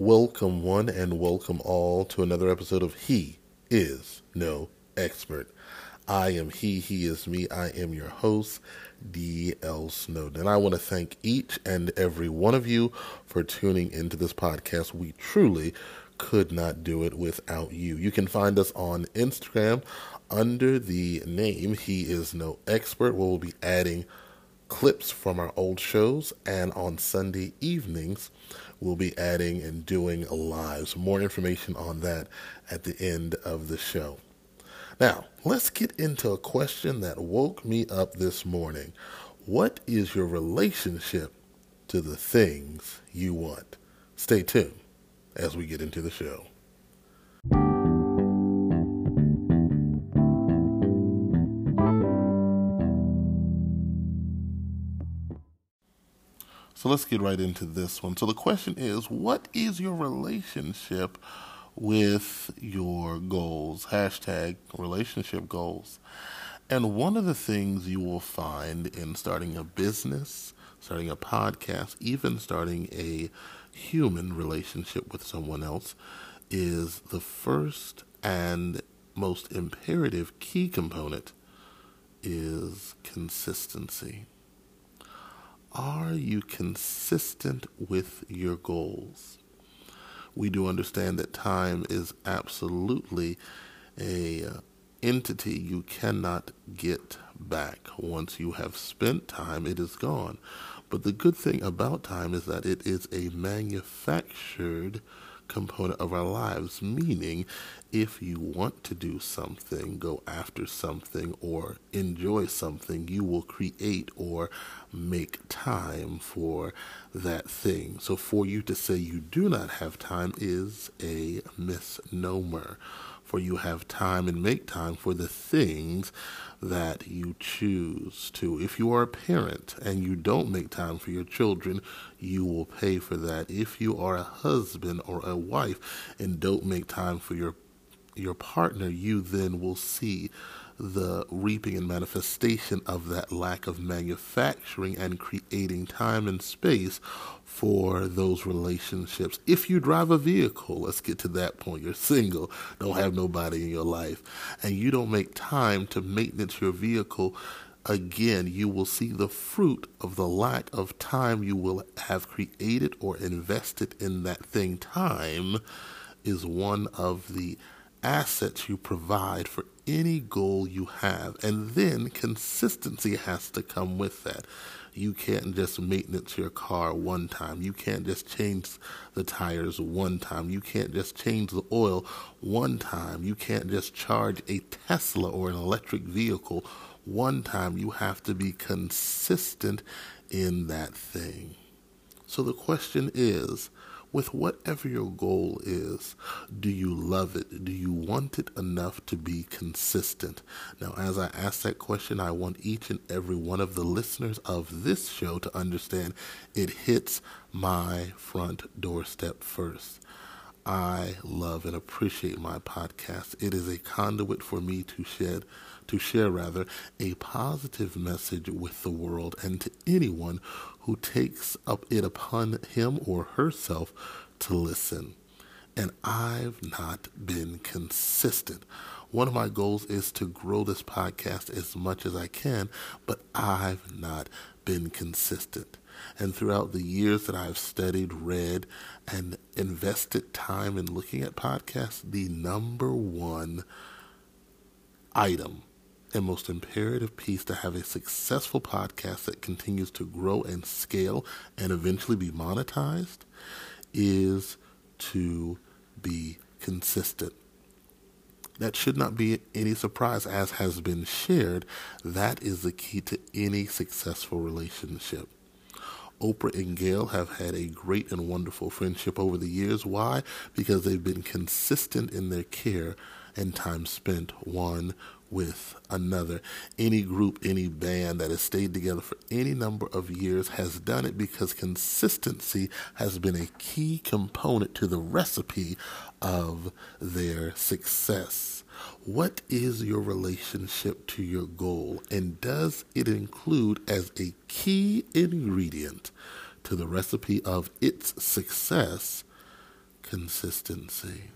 Welcome, one, and welcome all to another episode of He Is No Expert. I am He, He is Me. I am your host, D.L. Snowden. And I want to thank each and every one of you for tuning into this podcast. We truly could not do it without you. You can find us on Instagram under the name He Is No Expert, where we'll be adding clips from our old shows, and on Sunday evenings, we'll be adding and doing lives. More information on that at the end of the show. Now, let's get into a question that woke me up this morning. What is your relationship to the things you want? Stay tuned as we get into the show. So let's get right into this one. So the question is what is your relationship with your goals? Hashtag relationship goals. And one of the things you will find in starting a business, starting a podcast, even starting a human relationship with someone else is the first and most imperative key component is consistency. Are you consistent with your goals? We do understand that time is absolutely a uh, entity you cannot get back. Once you have spent time, it is gone. But the good thing about time is that it is a manufactured component of our lives, meaning if you want to do something, go after something, or enjoy something, you will create or make time for that thing. So for you to say you do not have time is a misnomer for you have time and make time for the things that you choose to. If you are a parent and you don't make time for your children, you will pay for that. If you are a husband or a wife and don't make time for your your partner, you then will see the reaping and manifestation of that lack of manufacturing and creating time and space for those relationships. If you drive a vehicle, let's get to that point. You're single, don't have nobody in your life, and you don't make time to maintenance your vehicle again, you will see the fruit of the lack of time you will have created or invested in that thing. Time is one of the assets you provide for any goal you have. And then consistency has to come with that. You can't just maintenance your car one time. You can't just change the tires one time. You can't just change the oil one time. You can't just charge a Tesla or an electric vehicle one time. You have to be consistent in that thing. So the question is, with whatever your goal is. Do you love it? Do you want it enough to be consistent? Now, as I ask that question, I want each and every one of the listeners of this show to understand it hits my front doorstep first. I love and appreciate my podcast. It is a conduit for me to shed to share rather a positive message with the world and to anyone who takes up it upon him or herself to listen. And I've not been consistent. One of my goals is to grow this podcast as much as I can, but I've not been consistent. And throughout the years that I've studied, read, and invested time in looking at podcasts, the number one item and most imperative piece to have a successful podcast that continues to grow and scale and eventually be monetized is to be consistent. That should not be any surprise, as has been shared. That is the key to any successful relationship. Oprah and Gayle have had a great and wonderful friendship over the years. Why? Because they've been consistent in their care and time spent one with another. Any group, any band that has stayed together for any number of years has done it because consistency has been a key component to the recipe of their success. What is your relationship to your goal, and does it include as a key ingredient to the recipe of its success consistency.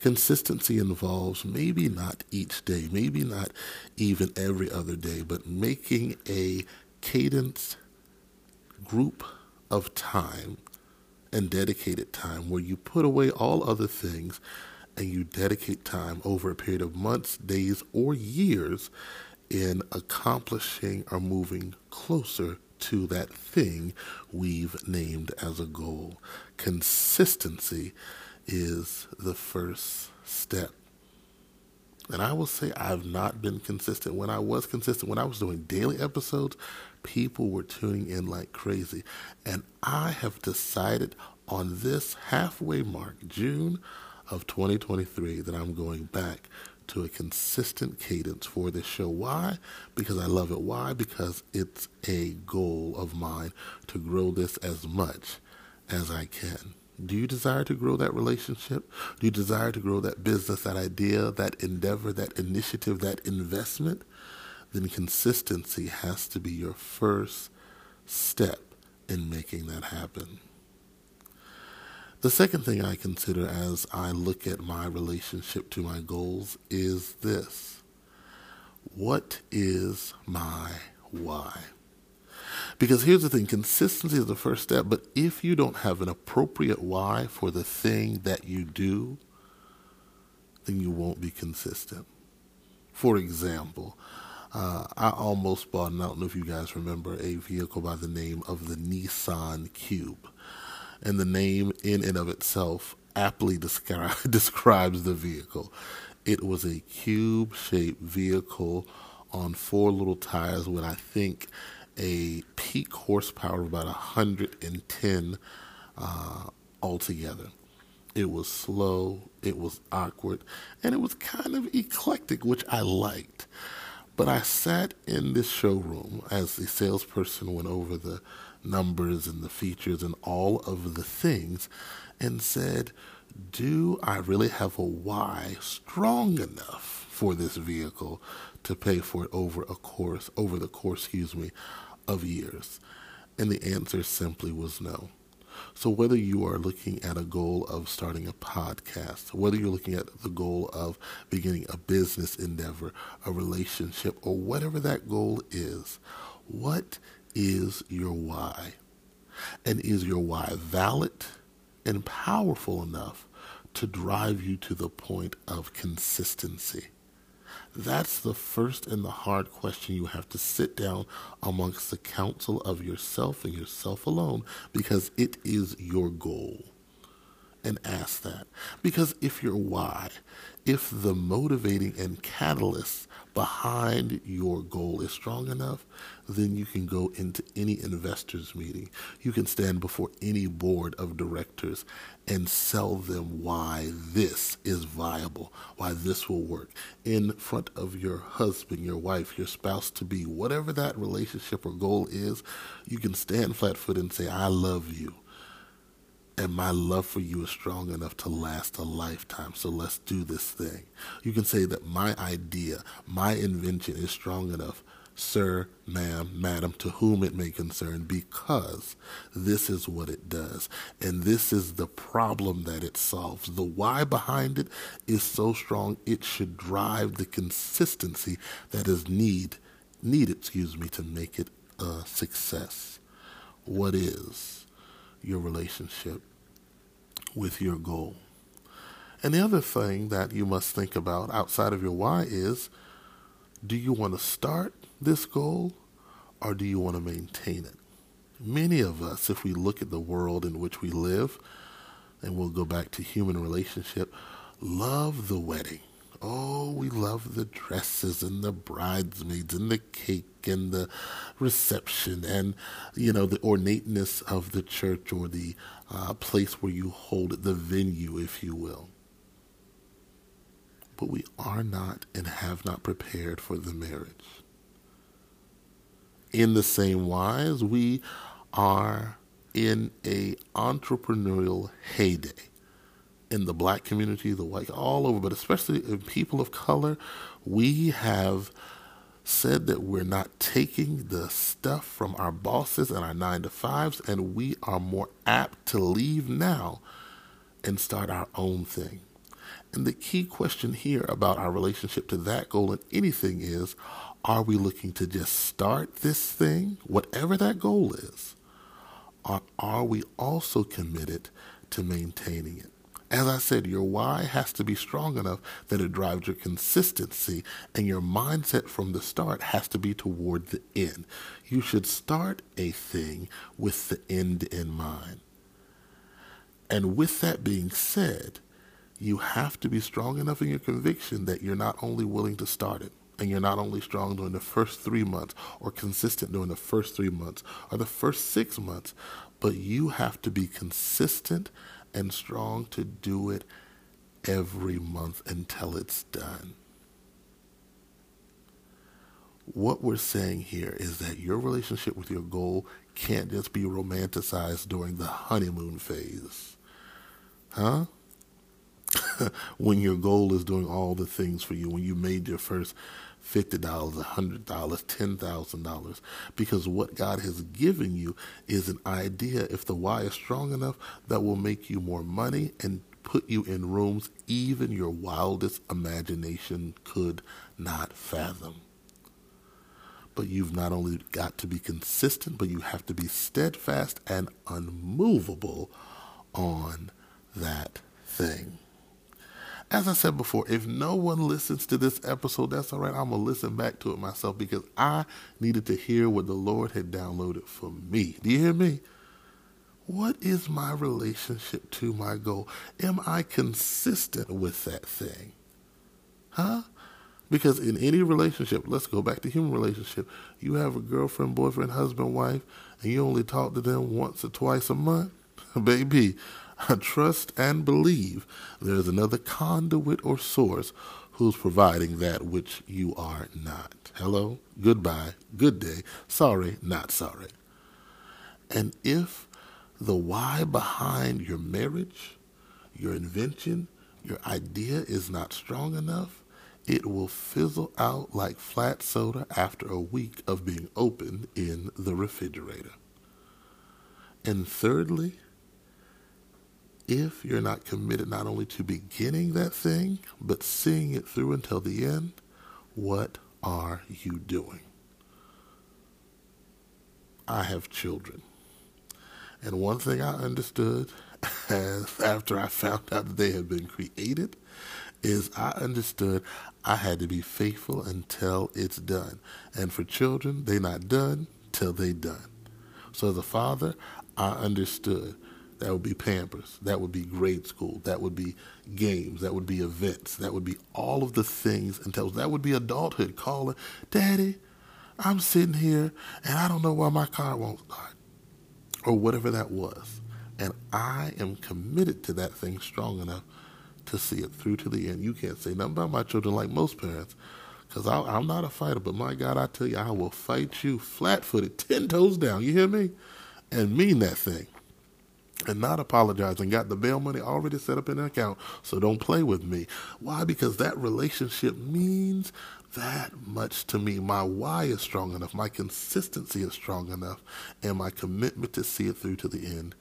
Consistency involves maybe not each day, maybe not even every other day, but making a cadence group of time and dedicated time where you put away all other things and you dedicate time over a period of months, days, or years in accomplishing or moving closer to that thing we've named as a goal. Consistency is the first step. And I will say I've not been consistent. When I was consistent, when I was doing daily episodes, people were tuning in like crazy. And I have decided on this halfway mark, June of 2023, that I'm going back to a consistent cadence for this show. Why? Because I love it. Why? Because it's a goal of mine to grow this as much as I can. Do you desire to grow that relationship? Do you desire to grow that business, that idea, that endeavor, that initiative, that investment? Then consistency has to be your first step in making that happen. The second thing I consider as I look at my relationship to my goals is this What is my why? Because here's the thing consistency is the first step, but if you don't have an appropriate why for the thing that you do, then you won't be consistent. For example, uh, I almost bought, and I don't know if you guys remember, a vehicle by the name of the Nissan Cube and the name in and of itself aptly descri- describes the vehicle. It was a cube shaped vehicle on four little tires with, I think, a peak horsepower of about 110 uh, altogether. It was slow, it was awkward, and it was kind of eclectic, which I liked. But I sat in this showroom as the salesperson went over the numbers and the features and all of the things and said, Do I really have a why strong enough for this vehicle to pay for it over a course over the course, excuse me, of years? And the answer simply was no. So, whether you are looking at a goal of starting a podcast, whether you're looking at the goal of beginning a business endeavor, a relationship, or whatever that goal is, what is your why? And is your why valid and powerful enough to drive you to the point of consistency? That's the first and the hard question you have to sit down amongst the counsel of yourself and yourself alone because it is your goal. And ask that. Because if your why, if the motivating and catalyst behind your goal is strong enough, then you can go into any investors meeting. You can stand before any board of directors and sell them why this is viable, why this will work in front of your husband, your wife, your spouse to be, whatever that relationship or goal is. You can stand flat foot and say, I love you. And my love for you is strong enough to last a lifetime. So let's do this thing. You can say that my idea, my invention is strong enough sir, ma'am, madam, to whom it may concern, because this is what it does. And this is the problem that it solves. The why behind it is so strong, it should drive the consistency that is need, needed, excuse me, to make it a success. What is your relationship with your goal? And the other thing that you must think about outside of your why is do you want to start this goal or do you want to maintain it? Many of us, if we look at the world in which we live, and we'll go back to human relationship, love the wedding. Oh, we love the dresses and the bridesmaids and the cake and the reception and, you know, the ornateness of the church or the uh, place where you hold it, the venue, if you will. But we are not and have not prepared for the marriage in the same wise, we are in a entrepreneurial heyday in the black community, the white, all over, but especially in people of color, we have said that we're not taking the stuff from our bosses and our nine to fives, and we are more apt to leave now and start our own thing. And the key question here about our relationship to that goal and anything is are we looking to just start this thing, whatever that goal is? Or are we also committed to maintaining it? As I said, your why has to be strong enough that it drives your consistency, and your mindset from the start has to be toward the end. You should start a thing with the end in mind. And with that being said, you have to be strong enough in your conviction that you're not only willing to start it, and you're not only strong during the first three months or consistent during the first three months or the first six months, but you have to be consistent and strong to do it every month until it's done. What we're saying here is that your relationship with your goal can't just be romanticized during the honeymoon phase. Huh? when your goal is doing all the things for you, when you made your first $50, $100, $10,000. Because what God has given you is an idea, if the why is strong enough, that will make you more money and put you in rooms even your wildest imagination could not fathom. But you've not only got to be consistent, but you have to be steadfast and unmovable on that thing. As I said before, if no one listens to this episode, that's all right. I'm going to listen back to it myself because I needed to hear what the Lord had downloaded for me. Do you hear me? What is my relationship to my goal? Am I consistent with that thing? Huh? Because in any relationship, let's go back to human relationship, you have a girlfriend, boyfriend, husband, wife, and you only talk to them once or twice a month. Baby, trust and believe there is another conduit or source who's providing that which you are not. Hello, goodbye, good day, sorry, not sorry. And if the why behind your marriage, your invention, your idea is not strong enough, it will fizzle out like flat soda after a week of being opened in the refrigerator. And thirdly, if you're not committed not only to beginning that thing, but seeing it through until the end, what are you doing? I have children. And one thing I understood as after I found out that they had been created is I understood I had to be faithful until it's done. And for children, they're not done till they done. So as a father, I understood that would be Pampers. That would be grade school. That would be games. That would be events. That would be all of the things until that would be adulthood calling, Daddy, I'm sitting here and I don't know why my car won't start. Or whatever that was. And I am committed to that thing strong enough to see it through to the end. You can't say nothing about my children like most parents. Because I'm not a fighter, but my God, I tell you, I will fight you flat footed, ten toes down. You hear me? And mean that thing and not apologize and Got the bail money already set up in an account, so don't play with me. Why? Because that relationship means that much to me. My why is strong enough, my consistency is strong enough, and my commitment to see it through to the end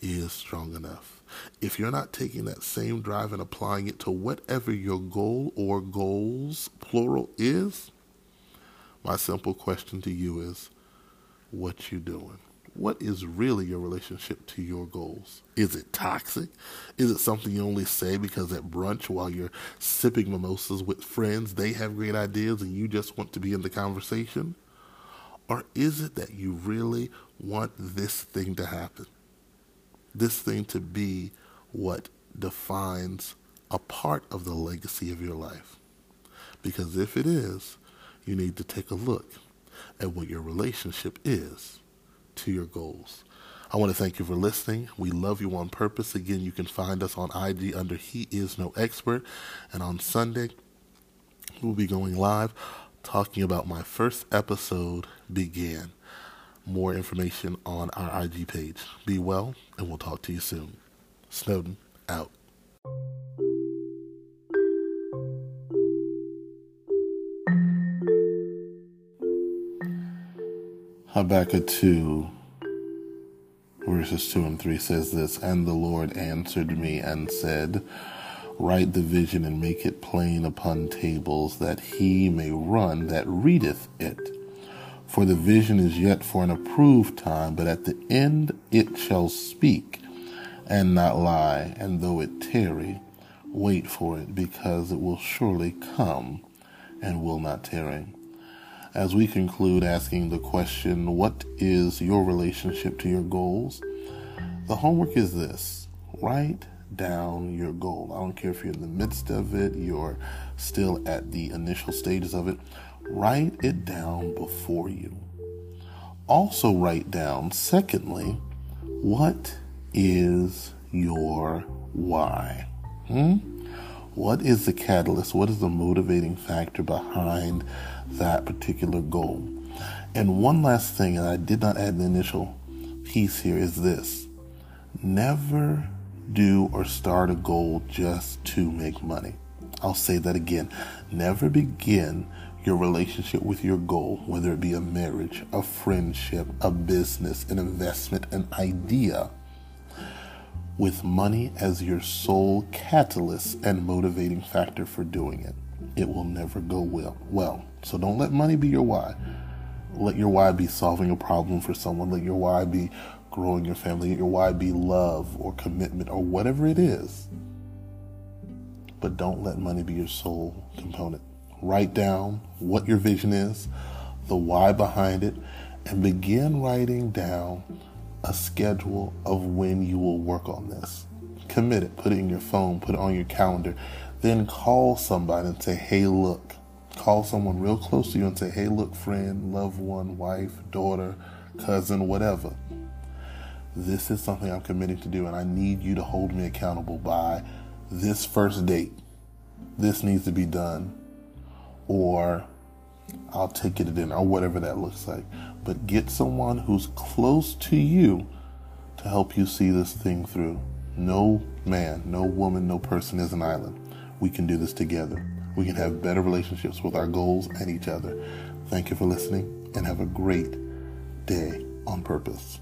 is strong enough. If you're not taking that same drive and applying it to whatever your goal or goals, plural, is, my simple question to you is, what you doing? What is really your relationship to your goals? Is it toxic? Is it something you only say because at brunch while you're sipping mimosas with friends, they have great ideas and you just want to be in the conversation? Or is it that you really want this thing to happen? This thing to be what defines a part of the legacy of your life? Because if it is, you need to take a look at what your relationship is to your goals. I want to thank you for listening. We love you on purpose. Again, you can find us on IG under He Is No Expert. And on Sunday, we'll be going live talking about my first episode began. More information on our IG page. Be well, and we'll talk to you soon. Snowden out. Habakkuk 2, verses 2 and 3 says this And the Lord answered me and said, Write the vision and make it plain upon tables, that he may run that readeth it. For the vision is yet for an approved time, but at the end it shall speak and not lie, and though it tarry, wait for it, because it will surely come and will not tarry. As we conclude asking the question, What is your relationship to your goals? The homework is this write down your goal. I don't care if you're in the midst of it, you're still at the initial stages of it. Write it down before you. Also, write down, secondly, what is your why? Hmm? What is the catalyst? What is the motivating factor behind that particular goal? And one last thing, and I did not add the initial piece here, is this never do or start a goal just to make money. I'll say that again. Never begin your relationship with your goal, whether it be a marriage, a friendship, a business, an investment, an idea with money as your sole catalyst and motivating factor for doing it. It will never go well. Well, so don't let money be your why. Let your why be solving a problem for someone. Let your why be growing your family. Let your why be love or commitment or whatever it is. But don't let money be your sole component. Write down what your vision is, the why behind it, and begin writing down a schedule of when you will work on this. Commit it, put it in your phone, put it on your calendar. Then call somebody and say, hey, look. Call someone real close to you and say, hey, look, friend, loved one, wife, daughter, cousin, whatever. This is something I'm committing to do, and I need you to hold me accountable by this first date. This needs to be done, or I'll take it to or whatever that looks like but get someone who's close to you to help you see this thing through. No man, no woman, no person is an island. We can do this together. We can have better relationships with our goals and each other. Thank you for listening and have a great day on purpose.